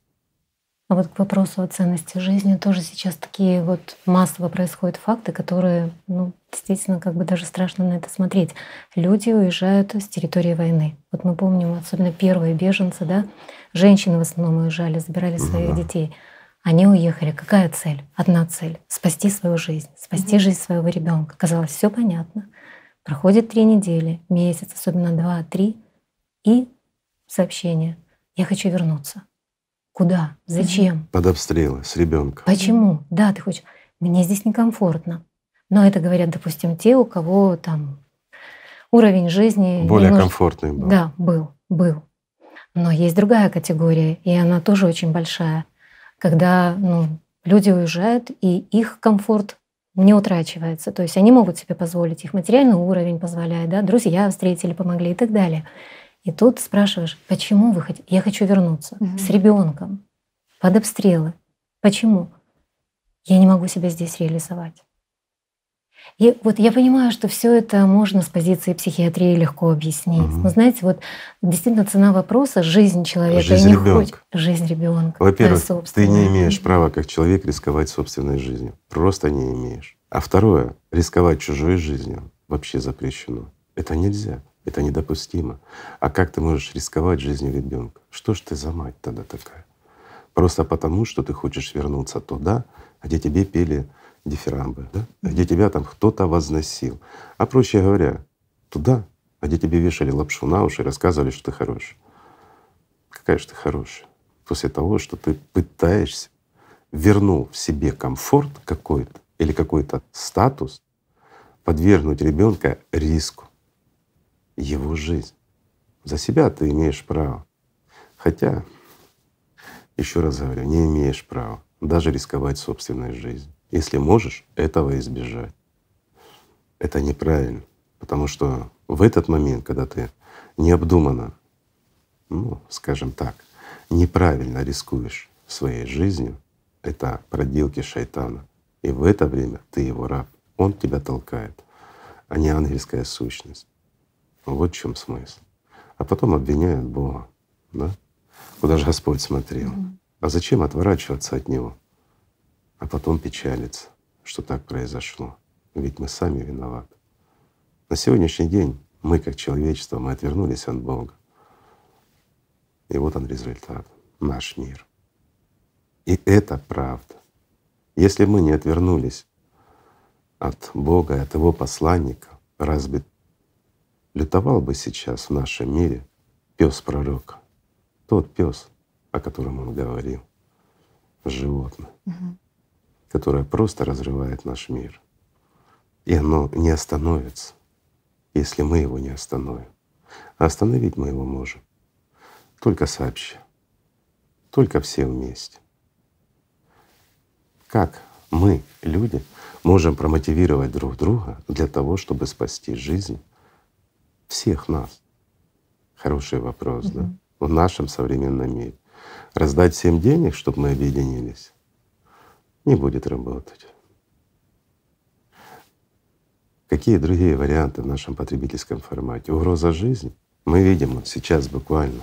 А вот к вопросу о ценности жизни тоже сейчас такие вот массово происходят факты, которые, ну, действительно, как бы даже страшно на это смотреть. Люди уезжают с территории войны. Вот мы помним, особенно первые беженцы, да, женщины в основном уезжали, забирали своих да. детей. Они уехали. Какая цель? Одна цель — спасти свою жизнь, спасти mm жизнь своего ребенка. Казалось, все понятно. Проходит три недели, месяц, особенно два-три, и сообщение: я хочу вернуться. Куда? Зачем? Под обстрелы с ребенком. Почему? Да, ты хочешь. Мне здесь некомфортно. Но это говорят, допустим, те, у кого там уровень жизни более немножко... комфортный был. Да, был, был. Но есть другая категория, и она тоже очень большая, когда ну, люди уезжают, и их комфорт не утрачивается. То есть они могут себе позволить, их материальный уровень позволяет, да, друзья встретили, помогли и так далее. И тут спрашиваешь, почему вы хотите? Я хочу вернуться угу. с ребенком под обстрелы. Почему? Я не могу себя здесь реализовать. И вот я понимаю, что все это можно с позиции психиатрии легко объяснить. Угу. Но знаете, вот действительно цена вопроса жизнь человека. Жизнь ребенка. Жизнь ребенка. Во-первых, ты не имеешь права как человек рисковать собственной жизнью. Просто не имеешь. А второе, рисковать чужой жизнью вообще запрещено. Это нельзя. Это недопустимо. А как ты можешь рисковать жизнью ребенка? Что ж ты за мать тогда такая? Просто потому, что ты хочешь вернуться туда, где тебе пели дифирамбы, да? где тебя там кто-то возносил. А проще говоря, туда, где тебе вешали лапшу на уши и рассказывали, что ты хороший. Какая же ты хорошая? После того, что ты пытаешься, вернул в себе комфорт какой-то или какой-то статус, подвергнуть ребенка риску его жизнь. За себя ты имеешь право. Хотя, еще раз говорю, не имеешь права даже рисковать собственной жизнью. Если можешь этого избежать. Это неправильно, потому что в этот момент, когда ты необдуманно, ну, скажем так, неправильно рискуешь своей жизнью, это проделки шайтана. И в это время ты его раб. Он тебя толкает, а не ангельская сущность. Вот в чем смысл. А потом обвиняют Бога, да? Куда же Господь смотрел? А зачем отворачиваться от Него? А потом печалиться, что так произошло. Ведь мы сами виноваты. На сегодняшний день мы, как человечество, мы отвернулись от Бога. И вот он результат — наш мир. И это правда. Если мы не отвернулись от Бога, от Его посланника, разве лютовал бы сейчас в нашем мире пес пророка, тот пес, о котором он говорил, животное, угу. которое просто разрывает наш мир. И оно не остановится, если мы его не остановим. А остановить мы его можем только сообща, только все вместе. Как мы, люди, можем промотивировать друг друга для того, чтобы спасти жизнь всех нас? Хороший вопрос, mm-hmm. да? В нашем современном мире. Раздать всем денег, чтобы мы объединились, не будет работать. Какие другие варианты в нашем потребительском формате? Угроза жизни. Мы видим вот сейчас буквально.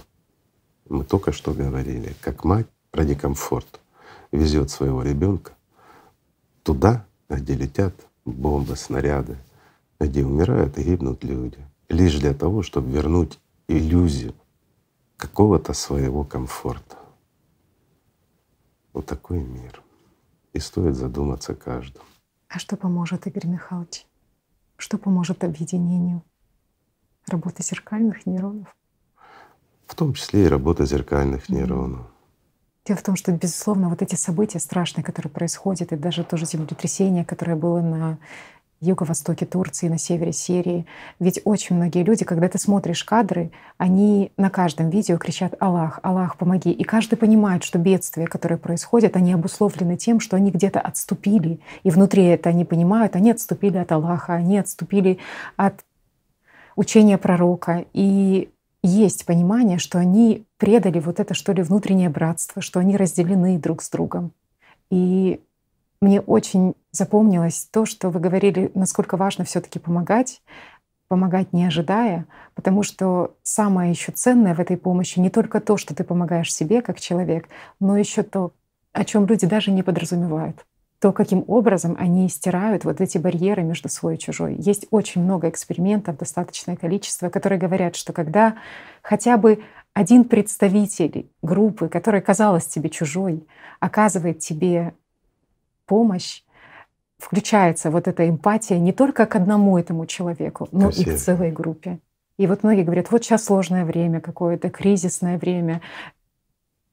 Мы только что говорили, как мать ради комфорта везет своего ребенка туда, где летят бомбы, снаряды, где умирают и гибнут люди лишь для того, чтобы вернуть иллюзию какого-то своего комфорта. Вот такой мир. И стоит задуматься каждому. А что поможет, Игорь Михайлович? Что поможет объединению? Работа зеркальных нейронов? В том числе и работа зеркальных mm-hmm. нейронов. Дело в том, что, безусловно, вот эти события страшные, которые происходят, и даже тоже землетрясение, которое было на юго-востоке Турции, на севере Сирии. Ведь очень многие люди, когда ты смотришь кадры, они на каждом видео кричат «Аллах, Аллах, помоги!» И каждый понимает, что бедствия, которые происходят, они обусловлены тем, что они где-то отступили. И внутри это они понимают, они отступили от Аллаха, они отступили от учение пророка, и есть понимание, что они предали вот это, что ли, внутреннее братство, что они разделены друг с другом. И мне очень запомнилось то, что вы говорили, насколько важно все таки помогать, помогать не ожидая, потому что самое еще ценное в этой помощи не только то, что ты помогаешь себе как человек, но еще то, о чем люди даже не подразумевают то, каким образом они стирают вот эти барьеры между свой и чужой. Есть очень много экспериментов, достаточное количество, которые говорят, что когда хотя бы один представитель группы, которая казалась тебе чужой, оказывает тебе помощь, включается вот эта эмпатия не только к одному этому человеку, но Красиво. и к целой группе. И вот многие говорят, вот сейчас сложное время какое-то, кризисное время,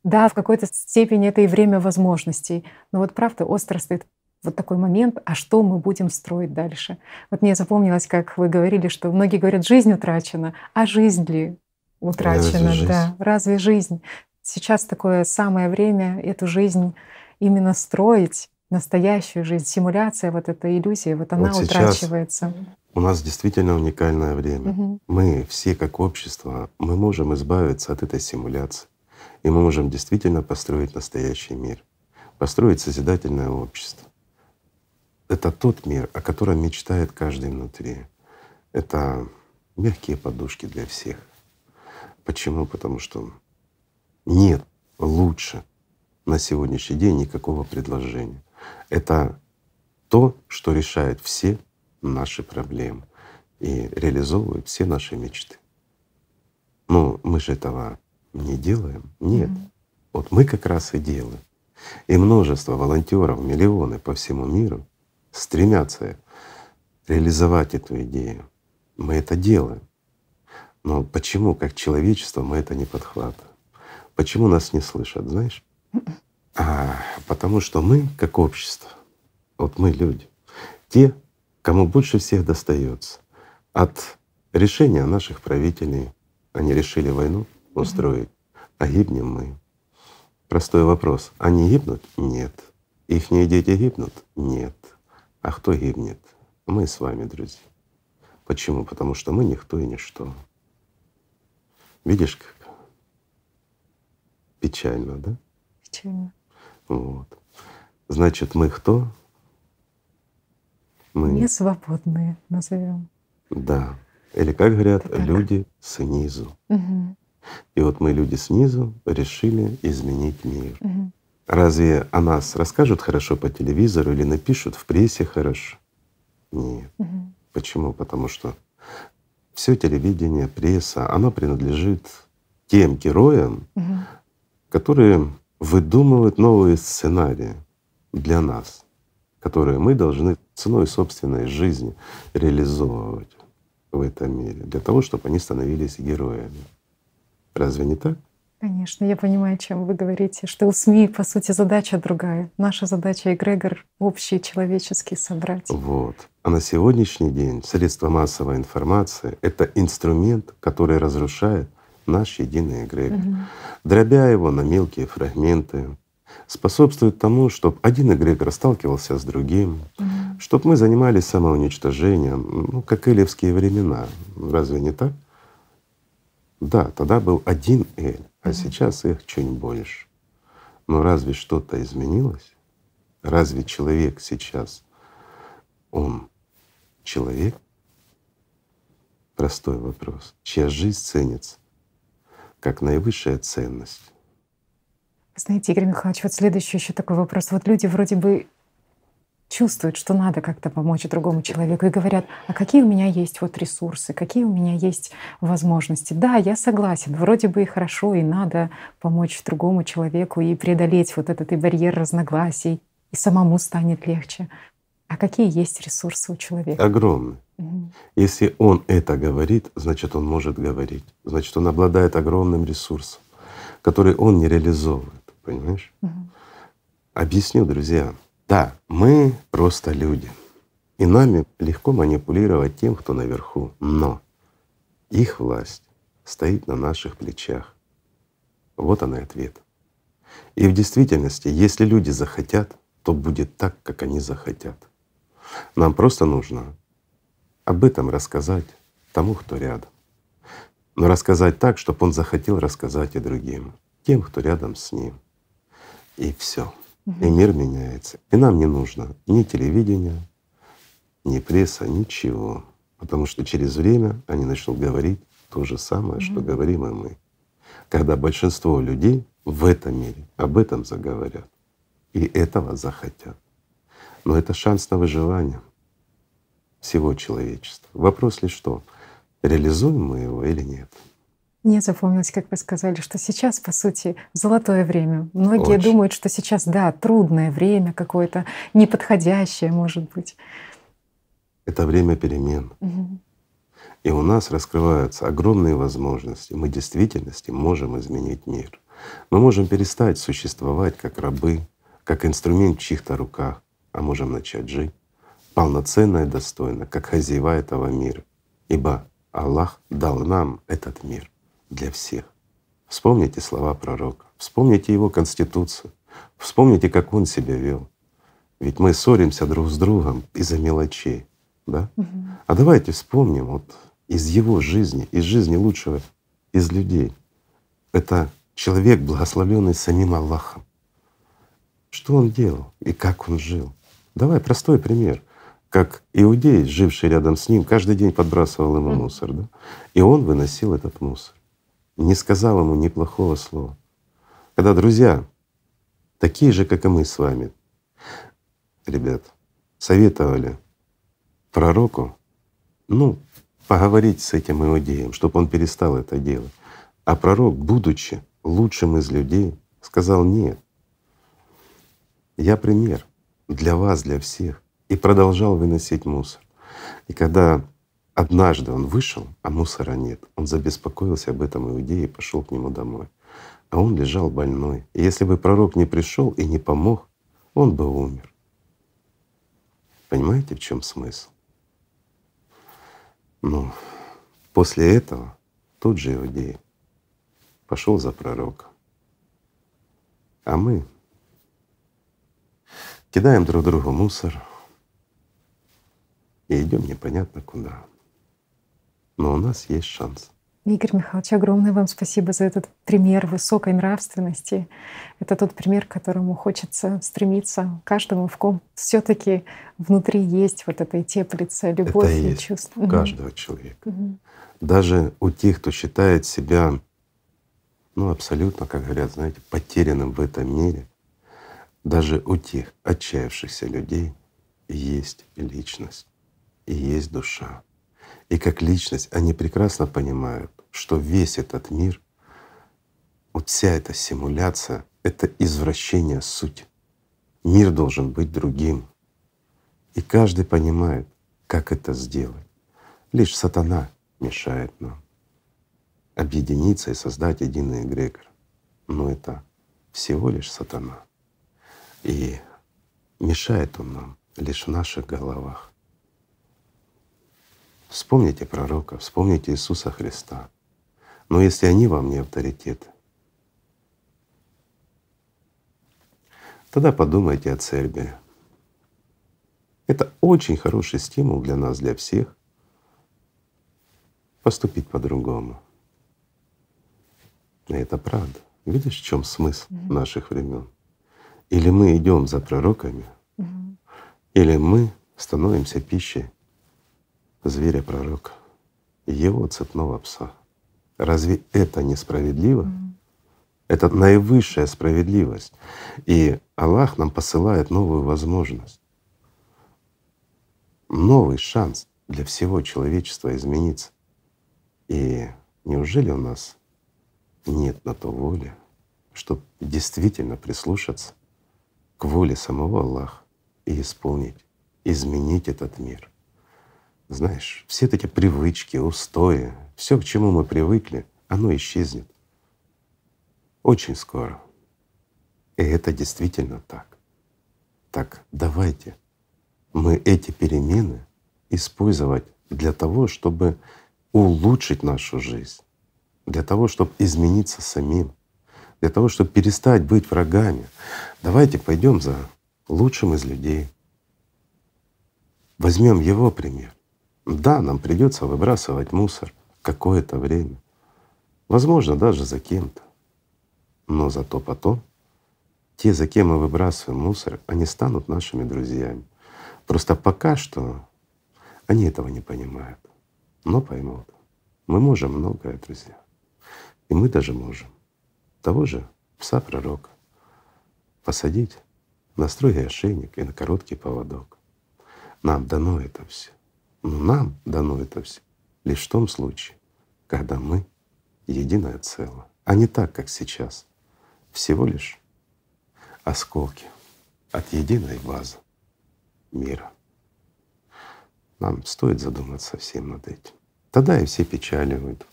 да, в какой-то степени это и время возможностей. Но вот правда, остро стоит вот такой момент, а что мы будем строить дальше? Вот мне запомнилось, как вы говорили, что многие говорят, жизнь утрачена, а жизнь ли утрачена? Разве да, разве жизнь? Сейчас такое самое время эту жизнь именно строить, настоящую жизнь, симуляция, вот эта иллюзия, вот она вот утрачивается. У нас действительно уникальное время. Угу. Мы все как общество, мы можем избавиться от этой симуляции. И мы можем действительно построить настоящий мир, построить созидательное общество. Это тот мир, о котором мечтает каждый внутри. Это мягкие подушки для всех. Почему? Потому что нет лучше на сегодняшний день никакого предложения. Это то, что решает все наши проблемы и реализовывает все наши мечты. Но мы же этого не делаем. Нет. Mm-hmm. Вот мы как раз и делаем. И множество волонтеров, миллионы по всему миру стремятся реализовать эту идею. Мы это делаем. Но почему, как человечество, мы это не подхватываем? Почему нас не слышат, знаешь? А, потому что мы, как общество, вот мы люди, те, кому больше всех достается от решения наших правителей, они решили войну, устроить, а гибнем мы. Простой вопрос. Они гибнут? Нет. Ихние дети гибнут? Нет. А кто гибнет? Мы с вами, друзья. Почему? Потому что мы никто и ничто. Видишь, как печально, да? Печально. Вот. Значит, мы кто? Мы не свободные, назовем. Да. Или как говорят, люди снизу. Угу. И вот мы, люди снизу, решили изменить мир. Угу. Разве о нас расскажут хорошо по телевизору или напишут в прессе хорошо? Нет. Угу. Почему? Потому что все телевидение, пресса, оно принадлежит тем героям, угу. которые выдумывают новые сценарии для нас, которые мы должны ценой собственной жизни реализовывать в этом мире, для того, чтобы они становились героями. Разве не так? Конечно, я понимаю, о чем вы говорите, что у СМИ, по сути, задача другая. Наша задача эгрегор общий человеческий собрать. Вот. А на сегодняшний день средства массовой информации — это инструмент, который разрушает наш единый эгрегор, угу. дробя его на мелкие фрагменты, способствует тому, чтобы один эгрегор сталкивался с другим, угу. чтобы мы занимались самоуничтожением, ну, как элевские времена. Разве не так? Да, тогда был один Эль, а mm-hmm. сейчас их чуть больше. Но разве что-то изменилось? Разве человек сейчас, он человек? Простой вопрос. Чья жизнь ценится как наивысшая ценность? Знаете, Игорь Михайлович, вот следующий еще такой вопрос. Вот люди вроде бы чувствуют, что надо как-то помочь другому человеку и говорят, а какие у меня есть вот ресурсы, какие у меня есть возможности. Да, я согласен, вроде бы и хорошо, и надо помочь другому человеку и преодолеть вот этот и барьер разногласий, и самому станет легче. А какие есть ресурсы у человека? Огромные. Угу. Если он это говорит, значит, он может говорить. Значит, он обладает огромным ресурсом, который он не реализовывает. Понимаешь? Угу. Объясню, друзья. Да, мы просто люди. И нами легко манипулировать тем, кто наверху. Но их власть стоит на наших плечах. Вот она и ответ. И в действительности, если люди захотят, то будет так, как они захотят. Нам просто нужно об этом рассказать тому, кто рядом. Но рассказать так, чтобы он захотел рассказать и другим, тем, кто рядом с ним. И все. И мир меняется. И нам не нужно ни телевидения, ни пресса, ничего. Потому что через время они начнут говорить то же самое, что говорим и мы. Когда большинство людей в этом мире об этом заговорят и этого захотят. Но это шанс на выживание всего человечества. Вопрос лишь что, реализуем мы его или нет. Мне запомнилось, как вы сказали, что сейчас, по сути, золотое время. Многие Очень. думают, что сейчас, да, трудное время какое-то, неподходящее, может быть. Это время перемен. Угу. И у нас раскрываются огромные возможности. Мы в действительности можем изменить мир. Мы можем перестать существовать как рабы, как инструмент в чьих-то руках, а можем начать жить полноценно и достойно, как хозяева этого мира. Ибо Аллах дал нам этот мир для всех. Вспомните слова пророка, вспомните его конституцию, вспомните, как он себя вел. Ведь мы ссоримся друг с другом из-за мелочей, да? Угу. А давайте вспомним вот из его жизни, из жизни лучшего из людей. Это человек, благословленный самим Аллахом. Что он делал и как он жил? Давай простой пример. Как иудей, живший рядом с ним, каждый день подбрасывал ему мусор, да? И он выносил этот мусор не сказал ему ни плохого слова. Когда друзья, такие же, как и мы с вами, ребят, советовали пророку, ну, поговорить с этим иудеем, чтобы он перестал это делать. А пророк, будучи лучшим из людей, сказал нет. Я пример для вас, для всех. И продолжал выносить мусор. И когда Однажды он вышел, а мусора нет. Он забеспокоился об этом иудее и пошел к нему домой. А он лежал больной. И если бы пророк не пришел и не помог, он бы умер. Понимаете, в чем смысл? Ну, после этого тот же иудей пошел за пророка. А мы кидаем друг другу мусор и идем непонятно куда но у нас есть шанс. Игорь Михайлович, огромное вам спасибо за этот пример высокой нравственности. Это тот пример, к которому хочется стремиться каждому, в ком все таки внутри есть вот эта теплица, любовь это и есть чувство. У каждого человека. Угу. Даже у тех, кто считает себя ну, абсолютно, как говорят, знаете, потерянным в этом мире, даже у тех отчаявшихся людей есть личность и есть душа. И как личность они прекрасно понимают, что весь этот мир, вот вся эта симуляция — это извращение сути. Мир должен быть другим. И каждый понимает, как это сделать. Лишь сатана мешает нам объединиться и создать единый эгрегор. Но это всего лишь сатана. И мешает он нам лишь в наших головах. Вспомните пророка, вспомните Иисуса Христа. Но если они вам не авторитеты, тогда подумайте о церкви. Это очень хороший стимул для нас, для всех поступить по-другому. И это правда. Видишь, в чем смысл mm-hmm. наших времен? Или мы идем за пророками, mm-hmm. или мы становимся пищей зверя пророка, его цепного пса. Разве это несправедливо? Mm. Это наивысшая справедливость. И Аллах нам посылает новую возможность, новый шанс для всего человечества измениться. И неужели у нас нет на то воли, чтобы действительно прислушаться к воле самого Аллаха и исполнить, изменить этот мир? Знаешь, все эти привычки, устои, все, к чему мы привыкли, оно исчезнет. Очень скоро. И это действительно так. Так давайте мы эти перемены использовать для того, чтобы улучшить нашу жизнь, для того, чтобы измениться самим, для того, чтобы перестать быть врагами. Давайте пойдем за лучшим из людей. Возьмем его пример Да, нам придется выбрасывать мусор какое-то время, возможно, даже за кем-то. Но зато потом те, за кем мы выбрасываем мусор, они станут нашими друзьями. Просто пока что они этого не понимают, но поймут. Мы можем многое, друзья. И мы даже можем того же пса пророка посадить на строгий ошейник и на короткий поводок. Нам дано это все. Но нам дано это все лишь в том случае, когда мы единое целое, а не так, как сейчас. Всего лишь осколки от единой базы мира. Нам стоит задуматься всем над этим. Тогда и все печали уйдут.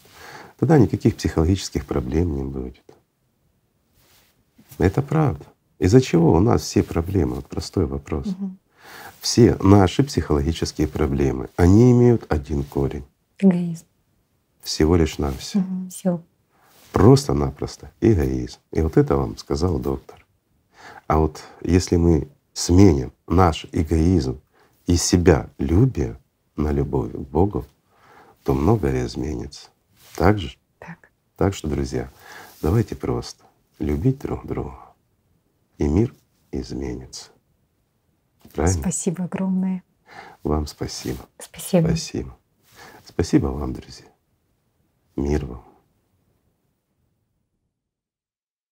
Тогда никаких психологических проблем не будет. Это правда. Из-за чего у нас все проблемы? Вот простой вопрос. Угу. Все наши психологические проблемы, они имеют один корень. Эгоизм. Всего лишь на все. Угу. Все. Просто-напросто эгоизм. И вот это вам сказал доктор. А вот если мы сменим наш эгоизм и себя любя на любовь к Богу, то многое изменится. Так же? Так. Так что, друзья, давайте просто любить друг друга, и мир изменится. Правильно? Спасибо огромное. Вам спасибо. Спасибо. Спасибо. Спасибо вам, друзья. Мир вам.